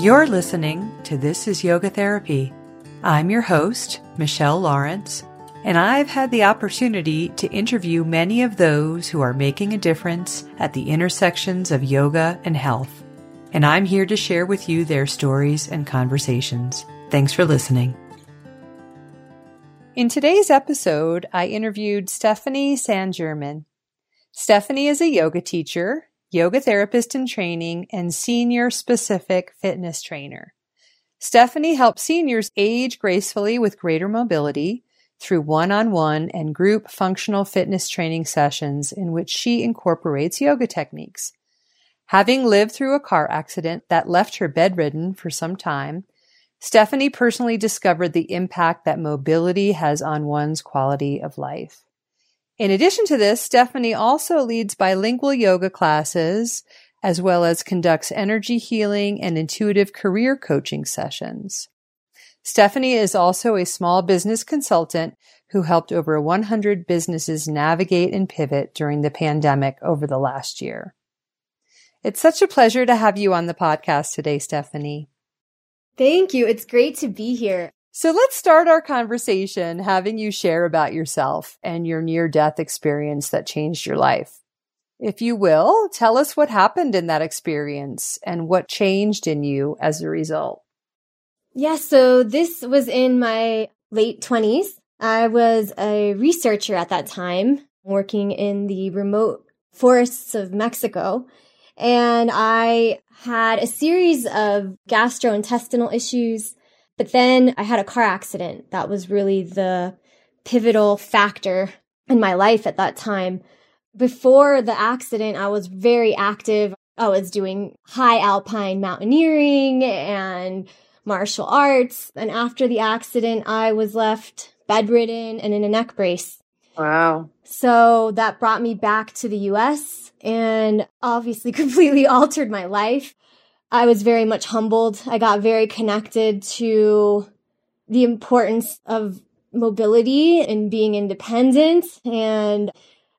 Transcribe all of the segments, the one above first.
You're listening to This is Yoga Therapy. I'm your host, Michelle Lawrence, and I've had the opportunity to interview many of those who are making a difference at the intersections of yoga and health. And I'm here to share with you their stories and conversations. Thanks for listening. In today's episode, I interviewed Stephanie San German. Stephanie is a yoga teacher, yoga therapist in training, and senior specific fitness trainer. Stephanie helps seniors age gracefully with greater mobility through one on one and group functional fitness training sessions in which she incorporates yoga techniques. Having lived through a car accident that left her bedridden for some time, Stephanie personally discovered the impact that mobility has on one's quality of life. In addition to this, Stephanie also leads bilingual yoga classes as well as conducts energy healing and intuitive career coaching sessions. Stephanie is also a small business consultant who helped over 100 businesses navigate and pivot during the pandemic over the last year. It's such a pleasure to have you on the podcast today, Stephanie. Thank you. It's great to be here. So let's start our conversation having you share about yourself and your near death experience that changed your life. If you will, tell us what happened in that experience and what changed in you as a result. Yeah, so this was in my late 20s. I was a researcher at that time, working in the remote forests of Mexico. And I had a series of gastrointestinal issues, but then I had a car accident. That was really the pivotal factor in my life at that time. Before the accident, I was very active. I was doing high alpine mountaineering and martial arts. And after the accident, I was left bedridden and in a neck brace. Wow. So that brought me back to the US and obviously completely altered my life. I was very much humbled. I got very connected to the importance of mobility and being independent and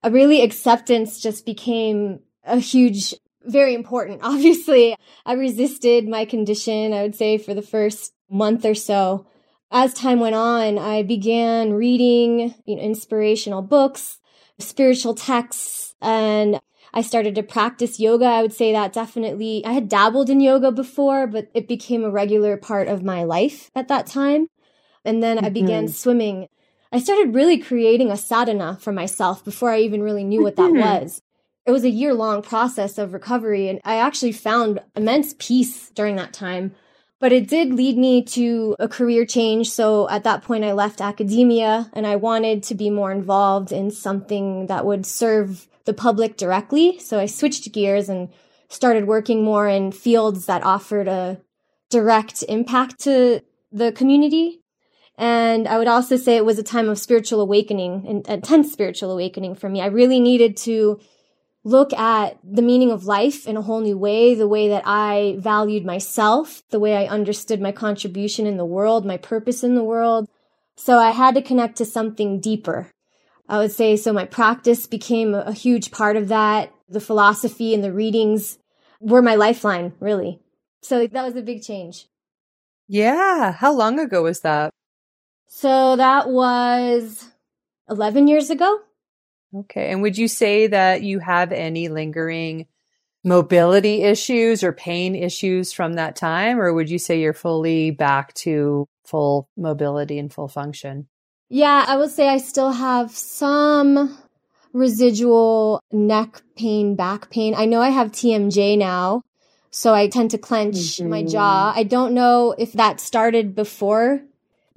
a really acceptance just became a huge very important obviously i resisted my condition i would say for the first month or so as time went on i began reading you know inspirational books spiritual texts and I started to practice yoga. I would say that definitely, I had dabbled in yoga before, but it became a regular part of my life at that time. And then mm-hmm. I began mm-hmm. swimming. I started really creating a sadhana for myself before I even really knew what that mm-hmm. was. It was a year long process of recovery, and I actually found immense peace during that time. But it did lead me to a career change. So at that point, I left academia and I wanted to be more involved in something that would serve the public directly. So I switched gears and started working more in fields that offered a direct impact to the community. And I would also say it was a time of spiritual awakening, an intense spiritual awakening for me. I really needed to look at the meaning of life in a whole new way, the way that I valued myself, the way I understood my contribution in the world, my purpose in the world. So I had to connect to something deeper. I would say so my practice became a huge part of that. The philosophy and the readings were my lifeline, really. So that was a big change. Yeah. How long ago was that? So that was 11 years ago. Okay. And would you say that you have any lingering mobility issues or pain issues from that time? Or would you say you're fully back to full mobility and full function? Yeah, I would say I still have some residual neck pain, back pain. I know I have TMJ now, so I tend to clench mm-hmm. my jaw. I don't know if that started before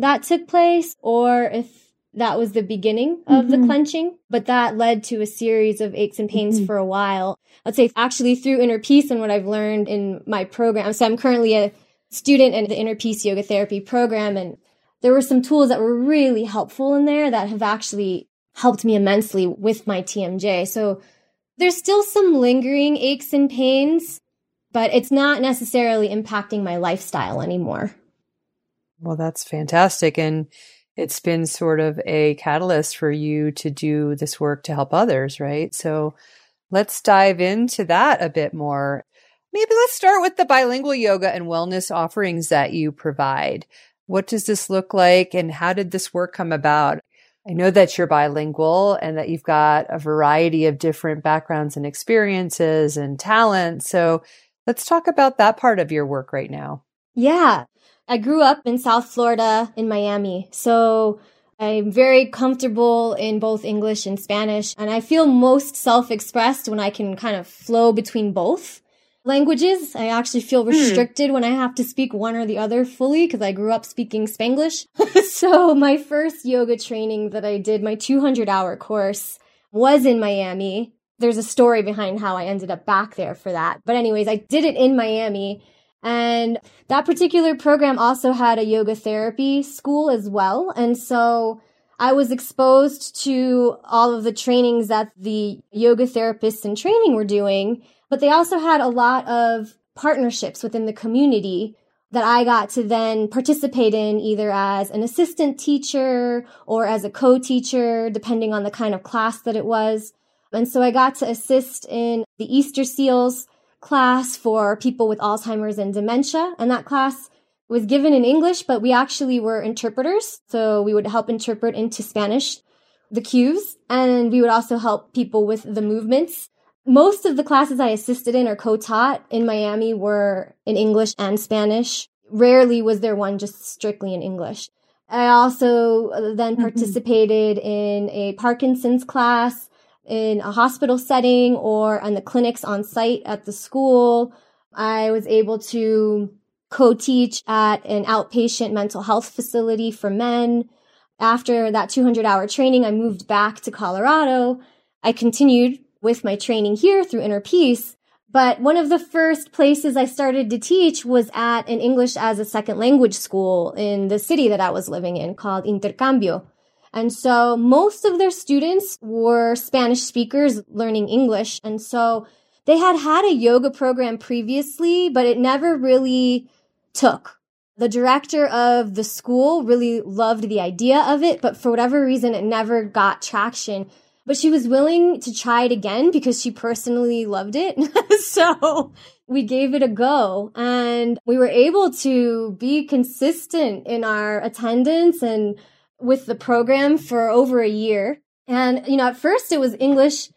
that took place or if that was the beginning of mm-hmm. the clenching, but that led to a series of aches and pains mm-hmm. for a while. I'd say actually through inner peace and what I've learned in my program. So I'm currently a student in the inner peace yoga therapy program and there were some tools that were really helpful in there that have actually helped me immensely with my TMJ. So there's still some lingering aches and pains, but it's not necessarily impacting my lifestyle anymore. Well, that's fantastic. And it's been sort of a catalyst for you to do this work to help others, right? So let's dive into that a bit more. Maybe let's start with the bilingual yoga and wellness offerings that you provide. What does this look like and how did this work come about? I know that you're bilingual and that you've got a variety of different backgrounds and experiences and talents. So let's talk about that part of your work right now. Yeah. I grew up in South Florida in Miami. So I'm very comfortable in both English and Spanish. And I feel most self expressed when I can kind of flow between both languages. I actually feel hmm. restricted when I have to speak one or the other fully because I grew up speaking Spanglish. so my first yoga training that I did, my 200 hour course was in Miami. There's a story behind how I ended up back there for that. But anyways, I did it in Miami. And that particular program also had a yoga therapy school as well. And so I was exposed to all of the trainings that the yoga therapists in training were doing but they also had a lot of partnerships within the community that I got to then participate in either as an assistant teacher or as a co-teacher, depending on the kind of class that it was. And so I got to assist in the Easter Seals class for people with Alzheimer's and dementia. And that class was given in English, but we actually were interpreters. So we would help interpret into Spanish the cues and we would also help people with the movements most of the classes I assisted in or co-taught in Miami were in English and Spanish. Rarely was there one just strictly in English. I also uh, then mm-hmm. participated in a Parkinson's class in a hospital setting or on the clinics on site at the school. I was able to co-teach at an outpatient mental health facility for men. After that 200 hour training, I moved back to Colorado. I continued with my training here through Inner Peace. But one of the first places I started to teach was at an English as a second language school in the city that I was living in called Intercambio. And so most of their students were Spanish speakers learning English. And so they had had a yoga program previously, but it never really took. The director of the school really loved the idea of it, but for whatever reason, it never got traction but she was willing to try it again because she personally loved it. so we gave it a go and we were able to be consistent in our attendance and with the program for over a year. And, you know, at first it was English.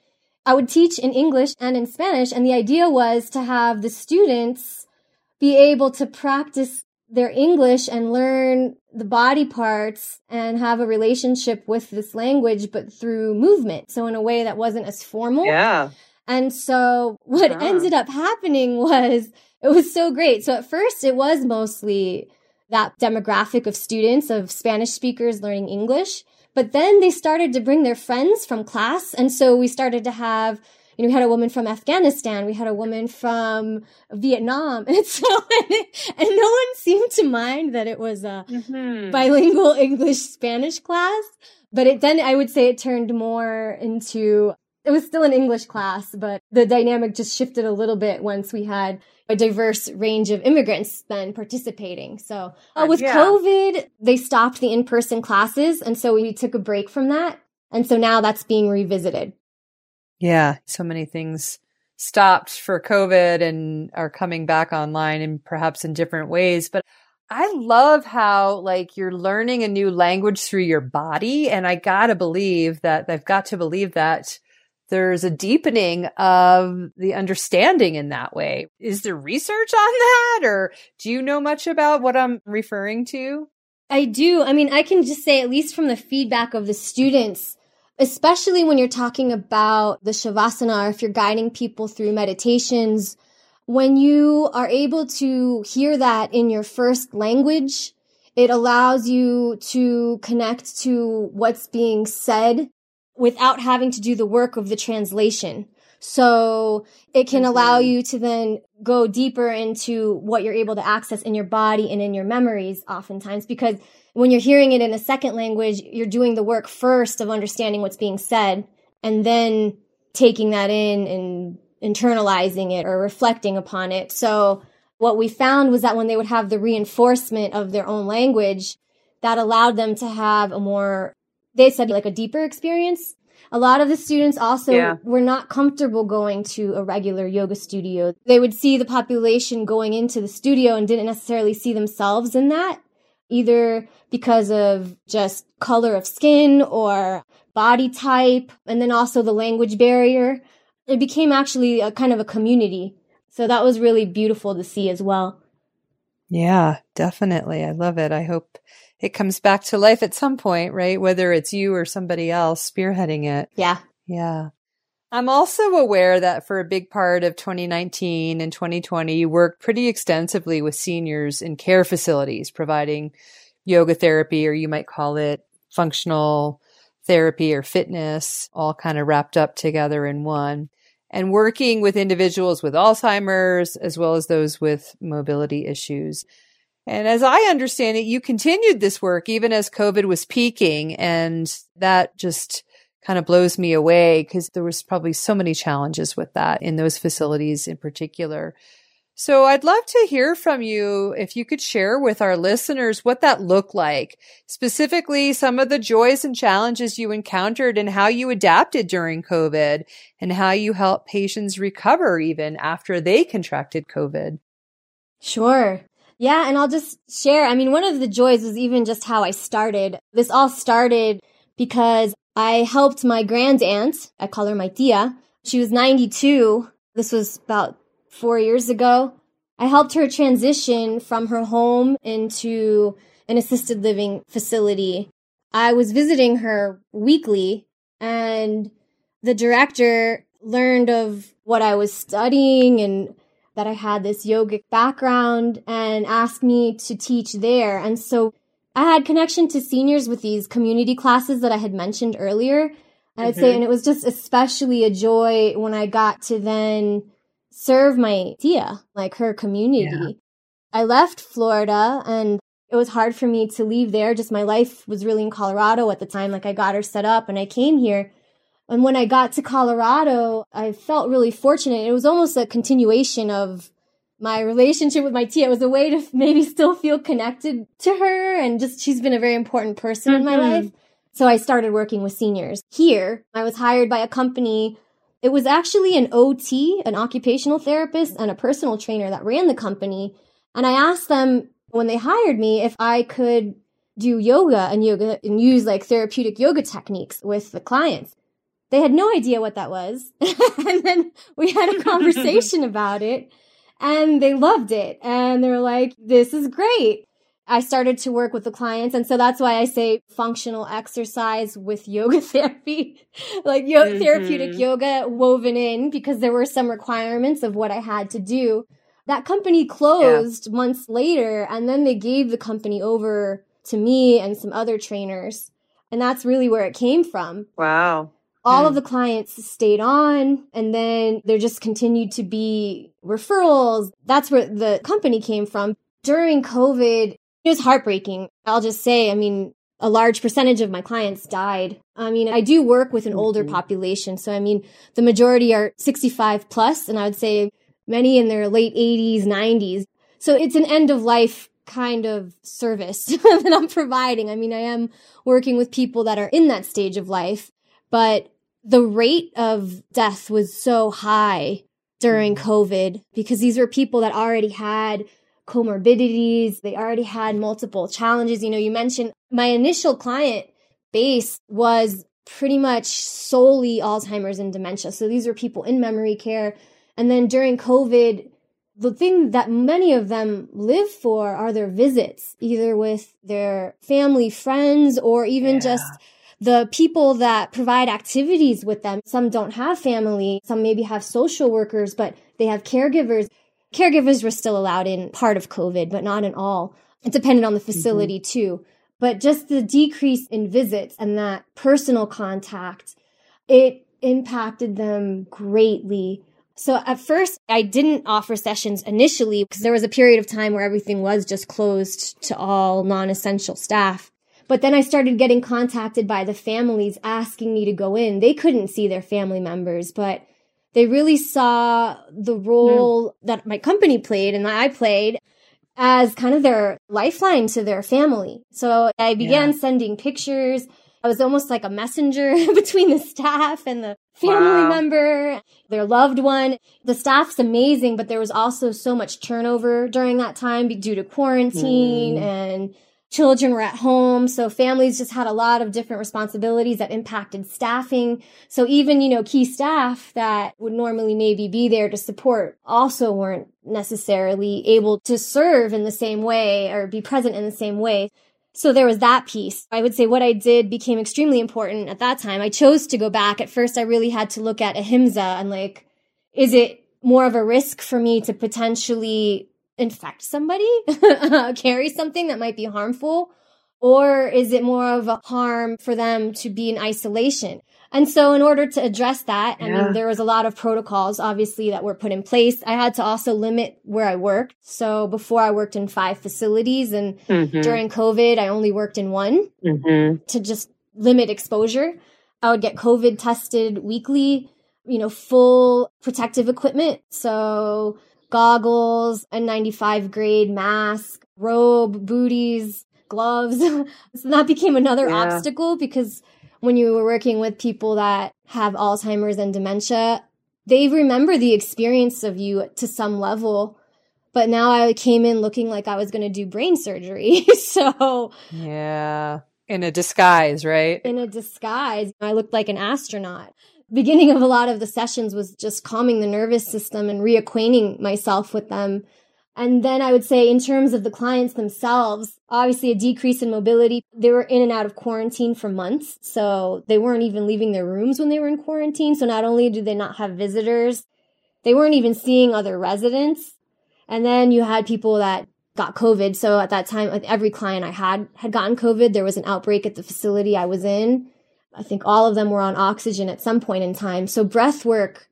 I would teach in English and in Spanish. And the idea was to have the students be able to practice their English and learn the body parts and have a relationship with this language, but through movement. So in a way that wasn't as formal. Yeah. And so what ended up happening was it was so great. So at first it was mostly that demographic of students of Spanish speakers learning English. But then they started to bring their friends from class. And so we started to have you know, we had a woman from Afghanistan, we had a woman from Vietnam, and so and no one seemed to mind that it was a mm-hmm. bilingual English Spanish class. But it then I would say it turned more into it was still an English class, but the dynamic just shifted a little bit once we had a diverse range of immigrants then participating. So uh, with yeah. COVID, they stopped the in-person classes. And so we took a break from that. And so now that's being revisited. Yeah, so many things stopped for COVID and are coming back online and perhaps in different ways. But I love how like you're learning a new language through your body. And I gotta believe that I've got to believe that there's a deepening of the understanding in that way. Is there research on that or do you know much about what I'm referring to? I do. I mean, I can just say, at least from the feedback of the students, especially when you're talking about the Shavasana or if you're guiding people through meditations, when you are able to hear that in your first language, it allows you to connect to what's being said without having to do the work of the translation. So it can mm-hmm. allow you to then go deeper into what you're able to access in your body and in your memories oftentimes because when you're hearing it in a second language, you're doing the work first of understanding what's being said and then taking that in and internalizing it or reflecting upon it. So what we found was that when they would have the reinforcement of their own language, that allowed them to have a more, they said like a deeper experience. A lot of the students also Yeah. were not comfortable going to a regular yoga studio. They would see the population going into the studio and didn't necessarily see themselves in that, either because of just color of skin or body type, and then also the language barrier. It became actually a kind of a community. So that was really beautiful to see as well. Yeah, definitely. I love it. I hope it comes back to life at some point, right? Whether it's you or somebody else spearheading it. Yeah. Yeah. I'm also aware that for a big part of 2019 and 2020, you worked pretty extensively with seniors in care facilities, providing yoga therapy, or you might call it functional therapy or fitness, all kind of wrapped up together in one. And working with individuals with Alzheimer's as well as those with mobility issues. And as I understand it, you continued this work even as COVID was peaking. And that just kind of blows me away because there was probably so many challenges with that in those facilities in particular. So I'd love to hear from you if you could share with our listeners what that looked like, specifically some of the joys and challenges you encountered and how you adapted during COVID and how you helped patients recover even after they contracted COVID. Sure. Yeah, and I'll just share. I mean, one of the joys was even just how I started. This all started because I helped my grand aunt. I call her my tia. She was 92. This was about four years ago. I helped her transition from her home into an assisted living facility. I was visiting her weekly and the director learned of what I was studying and that I had this yogic background and asked me to teach there. And so I had connection to seniors with these community classes that I had mentioned earlier. I'd say, Mhm. and it was just especially a joy when I got to then serve my tia, like her community. Yeah. I left Florida and it was hard for me to leave there. Just my life was really in Colorado at the time. Like I got her set up and I came here. And when I got to Colorado, I felt really fortunate. It was almost a continuation of my relationship with my tia. It was a way to maybe still feel connected to her. And just she's been a very important person in my Mhm. life. So I started working with seniors. Here, I was hired by a company. It was actually an OT, an occupational therapist, and a personal trainer that ran the company. And I asked them when they hired me if I could do yoga and yoga and use like therapeutic yoga techniques with the clients. They had no idea what that was. and then we had a conversation about it and they loved it. And they were like, this is great. I started to work with the clients. And so that's why I say functional exercise with yoga therapy, like yo- Mhm. therapeutic yoga woven in because there were some requirements of what I had to do. That company closed months later and then they gave the company over to me and some other trainers. And that's really where it came from Wow. All Hmm. of the clients stayed on and then there just continued to be referrals. That's where the company came from. During COVID, it was heartbreaking. I'll just say, I mean, a large percentage of my clients died. I mean, I do work with an older Mhm. population. So, I mean, the majority are 65 plus, and I would say many in their late 80s, 90s. So it's an end of life kind of service that I'm providing. I mean, I am working with people that are in that stage of life, but the rate of death was so high during mm. COVID because these were people that already had comorbidities. They already had multiple challenges. You know, you mentioned my initial client base was pretty much solely Alzheimer's and dementia. So these were people in memory care. And then during COVID, the thing that many of them live for are their visits, either with their family, friends, or even Yeah. just the people that provide activities with them. Some don't have family. Some maybe have social workers, but they have caregivers. Caregivers were still allowed in part of COVID, but not in all. It depended on the mm-hmm. facility too. But just the decrease in visits and that personal contact, it impacted them greatly. So at first, I didn't offer sessions initially because there was a period of time where everything was just closed to all non-essential staff. But then I started getting contacted by the families asking me to go in. They couldn't see their family members, but they really saw the role that my company played and that I played as kind of their lifeline to their family. So I began Yeah. sending pictures. I was almost like a messenger between the staff and the family wow. member, their loved one. The staff's amazing, but there was also so much turnover during that time due to quarantine mm. and children were at home. So families just had a lot of different responsibilities that impacted staffing. So even, you know, key staff that would normally maybe be there to support also weren't necessarily able to serve in the same way or be present in the same way. So there was that piece. I would say what I did became extremely important at that time. I chose to go back. At first, I really had to look at ahimsa and like, is it more of a risk for me to potentially infect somebody, carry something that might be harmful? Or is it more of a harm for them to be in isolation? And so in order to address that, yeah. I mean, there was a lot of protocols, obviously, that were put in place. I had to also limit where I worked. So before I worked in five facilities and mm-hmm. during COVID, I only worked in one mm-hmm. to just limit exposure. I would get COVID tested weekly, you know, full protective equipment. So goggles, a 95 grade mask, robe, booties, gloves. so that became another yeah. obstacle because when you were working with people that have Alzheimer's and dementia, they remember the experience of you to some level. But now I came in looking like I was going to do brain surgery. so, yeah, in a disguise, right? In a disguise. I looked like an astronaut beginning of a lot of the sessions was just calming the nervous system and reacquainting myself with them. And then I would say, in terms of the clients themselves, obviously a decrease in mobility. They were in and out of quarantine for months. So they weren't even leaving their rooms when they were in quarantine. So not only do they not have visitors, they weren't even seeing other residents. And then you had people that got COVID. So at that time, every client I had had gotten COVID. There was an outbreak at the facility I was in. I think all of them were on oxygen at some point in time. So breath work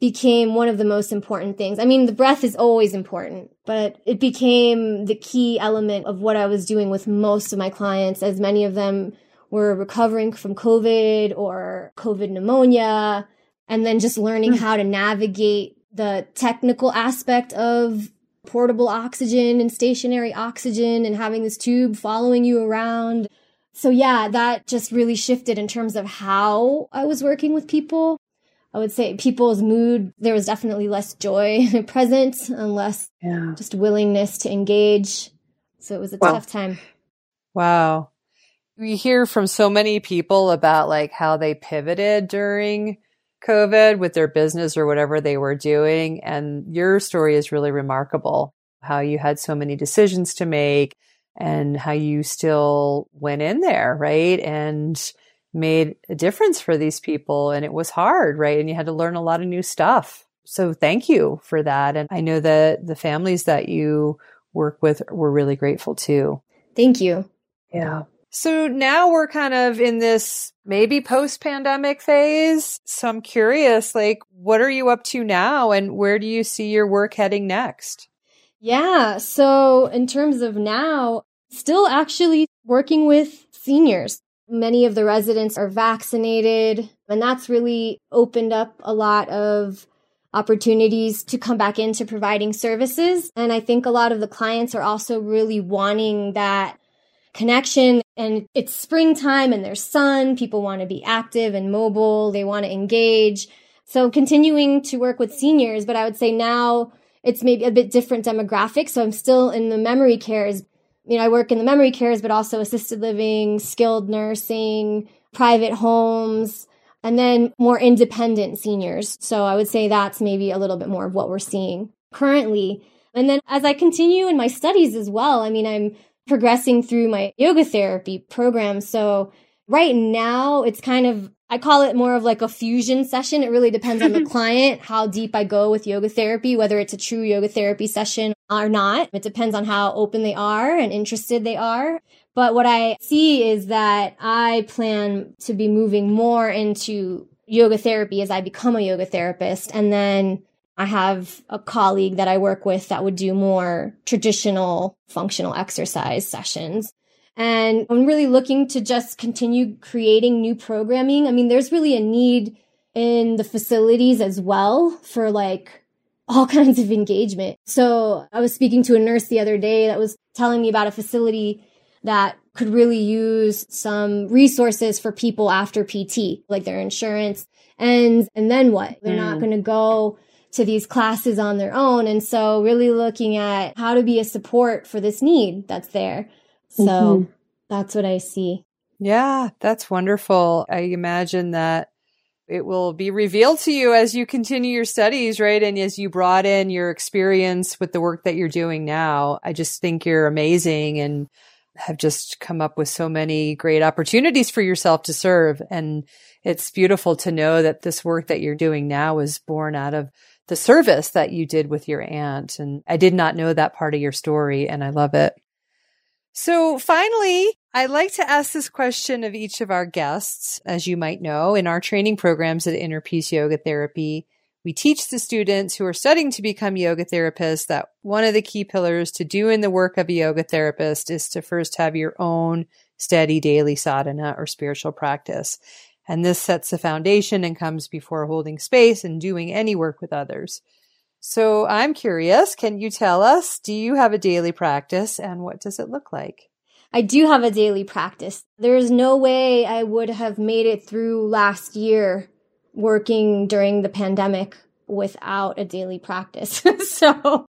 became one of the most important things. I mean, the breath is always important, but it became the key element of what I was doing with most of my clients, as many of them were recovering from COVID or COVID pneumonia, and then just learning hmm. how to navigate the technical aspect of portable oxygen and stationary oxygen and having this tube following you around so yeah, that just really shifted in terms of how I was working with people. I would say people's mood, there was definitely less joy present and less yeah. just willingness to engage. So it was a tough time. Wow. We hear from so many people about like how they pivoted during COVID with their business or whatever they were doing. And your story is really remarkable how you had so many decisions to make and how you still went in there, right? And made a difference for these people. And it was hard, right? And you had to learn a lot of new stuff. So thank you for that. And I know that the families that you work with were really grateful too. Thank you. Yeah. So now we're kind of in this maybe post pandemic phase. So I'm curious, like, what are you up to now and where do you see your work heading next? Yeah. So in terms of now, still actually working with seniors. Many of the residents are vaccinated, and that's really opened up a lot of opportunities to come back into providing services. And I think a lot of the clients are also really wanting that connection. And it's springtime and there's sun. People want to be active and mobile. They want to engage. So continuing to work with seniors, but I would say now it's maybe a bit different demographic. So I'm still in the memory cares you know, I work in the memory cares, but also assisted living, skilled nursing, private homes, and then more independent seniors. So I would say that's maybe a little bit more of what we're seeing currently. And then as I continue in my studies as well, I mean, I'm progressing through my yoga therapy program. So right now it's kind of I call it more of like a fusion session. It really depends on the client, how deep I go with yoga therapy, whether it's a true yoga therapy session or not. It depends on how open they are and interested they are. But what I see is that I plan to be moving more into yoga therapy as I become a yoga therapist. And then I have a colleague that I work with that would do more traditional functional exercise sessions. And I'm really looking to just continue creating new programming. I mean, there's really a need in the facilities as well for like all kinds of engagement. So I was speaking to a nurse the other day that was telling me about a facility that could really use some resources for people after PT, like their insurance. And, and then what? They're mm. not going to go to these classes on their own. And so really looking at how to be a support for this need that's there. So mm-hmm. that's what I see. Yeah, that's wonderful. I imagine that it will be revealed to you as you continue your studies, right? And as you in your experience with the work that you're doing now, I just think you're amazing and have just come up with so many great opportunities for yourself to serve. And it's beautiful to know that this work that you're doing now is born out of the service that you did with your aunt. And I did not know that part of your story and I love it. So finally, I like to ask this question of each of our guests. As you might know, in our training programs at Inner Peace Yoga Therapy, we teach the students who are studying to become yoga therapists that one of the key pillars to doing the work of a yoga therapist is to first have your own steady daily sadhana or spiritual practice. And this sets the foundation and comes before holding space and doing any work with others. So I'm curious, can you tell us, do you have a daily practice and what does it look like? I do have a daily practice. There is no way I would have made it through last year working during the pandemic without a daily practice. so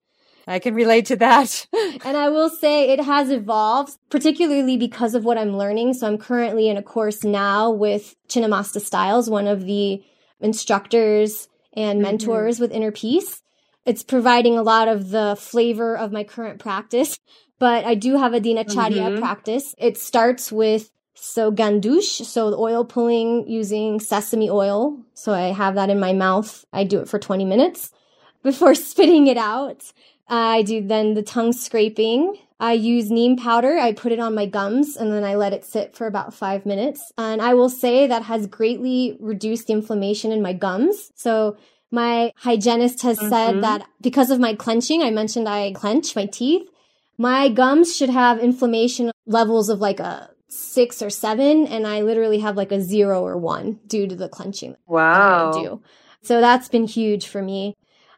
I can relate to that. and I will say it has evolved, particularly because of what I'm learning. So I'm currently in a course now with Chinnamasta Stiles, one of the instructors and mm-hmm. mentors mm-hmm. with Inner Peace. It's providing a lot of the flavor of my current practice but I do have a Dinacharya mm-hmm. practice. It starts with so gandush, so oil pulling using sesame oil. So I have that in my mouth. I do it for 20 minutes before spitting it out. I do then the tongue scraping. I use neem powder. I put it on my gums and then I let it sit for about five minutes. And I will say that has greatly reduced inflammation in my gums. So my hygienist has mm-hmm. said that because of my clenching, I mentioned I clench my teeth my gums should have inflammation levels of like a six or seven, and I literally have like a zero or one due to the clenching. Wow. I do. So that's been huge for me.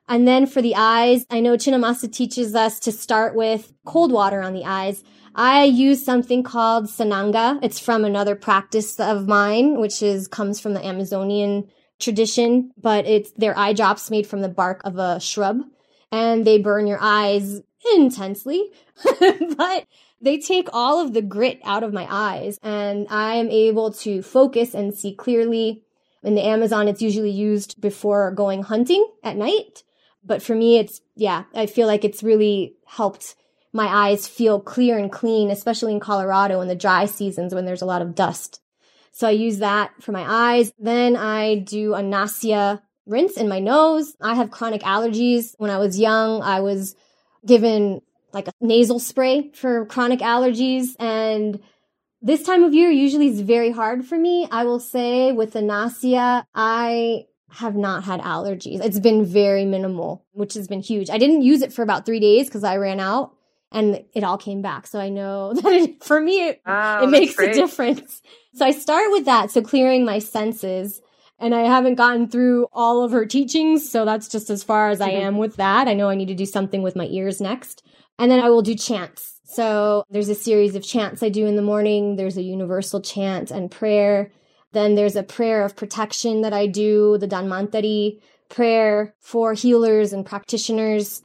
And then for the eyes, I know Chinnamasta teaches us to start with cold water on the eyes. I use something called Sananga. It's from another practice of mine, which is comes from the Amazonian tradition, but it's their eye drops made from the bark of a shrub and they burn your eyes intensely, but they take all of the grit out of my eyes and I am able to focus and see clearly. In the Amazon, it's usually used before going hunting at night. But for me, it's, yeah, I feel like it's really helped my eyes feel clear and clean, especially in Colorado in the dry seasons when there's a lot of dust. So I use that for my eyes. Then I do a nasya rinse in my nose. I have chronic allergies. When I was young, I was given like a nasal spray for chronic allergies. And this time of year usually is very hard for me. I will say with the Nasya, I have not had allergies. It's been very minimal, which has been huge. I didn't use it for about three days because I ran out and it all came back. So I know that it, for me, it, wow, it makes a difference. So I start with that. So clearing my senses and I haven't gotten through all of her teachings. So that's just as far as I mm-hmm. am with that. I know I need to do something with my ears next. And then I will do chants. So there's a series of chants I do in the morning. There's a universal chant and prayer. Then there's a prayer of protection that I do, the Dhanvantari prayer for healers and practitioners.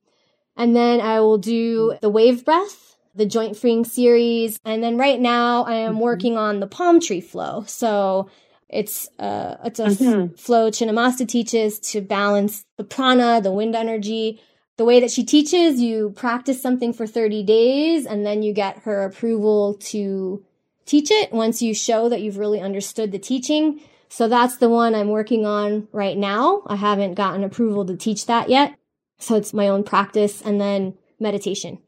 And then I will do the wave breath, the joint freeing series. And then right now I am mm-hmm. working on the palm tree flow. So it's uh, it's a mm-hmm. flow Chinnamasta teaches to balance the prana, the wind energy. The way that she teaches, you practice something for 30 days and then you get her approval to teach it once you show that you've really understood the teaching. So that's the one I'm working on right now. I haven't gotten approval to teach that yet. So it's my own practice and then meditation.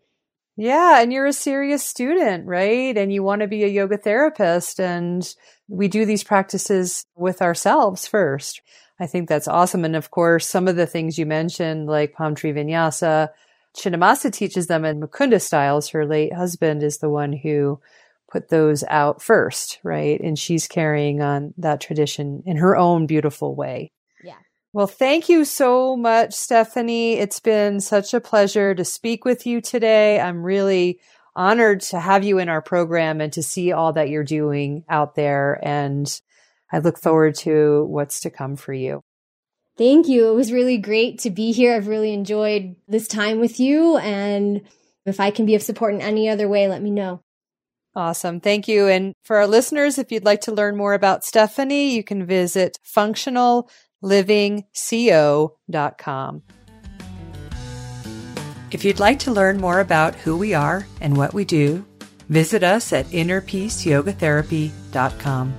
Yeah. And you're a serious student, right? And you want to be a yoga therapist. And we do these practices with ourselves first. I think that's awesome. And of course, some of the things you mentioned, like palm tree vinyasa, Chinnamasta teaches them and Mukunda Stiles, her late husband, is the one who put those out first, right? And she's carrying on that tradition in her own beautiful way. Yeah. Well, thank you so much, Stephanie. It's been such a pleasure to speak with you today. I'm really honored to have you in our program and to see all that you're doing out there. And I look forward to what's to come for you. Thank you. It was really great to be here. I've really enjoyed this time with you. And if I can be of support in any other way, let me know. Awesome. Thank you. And for our listeners, if you'd like to learn more about Stephanie, you can visit functionallivingco.com. If you'd like to learn more about who we are and what we do, visit us at innerpeaceyogatherapy.com.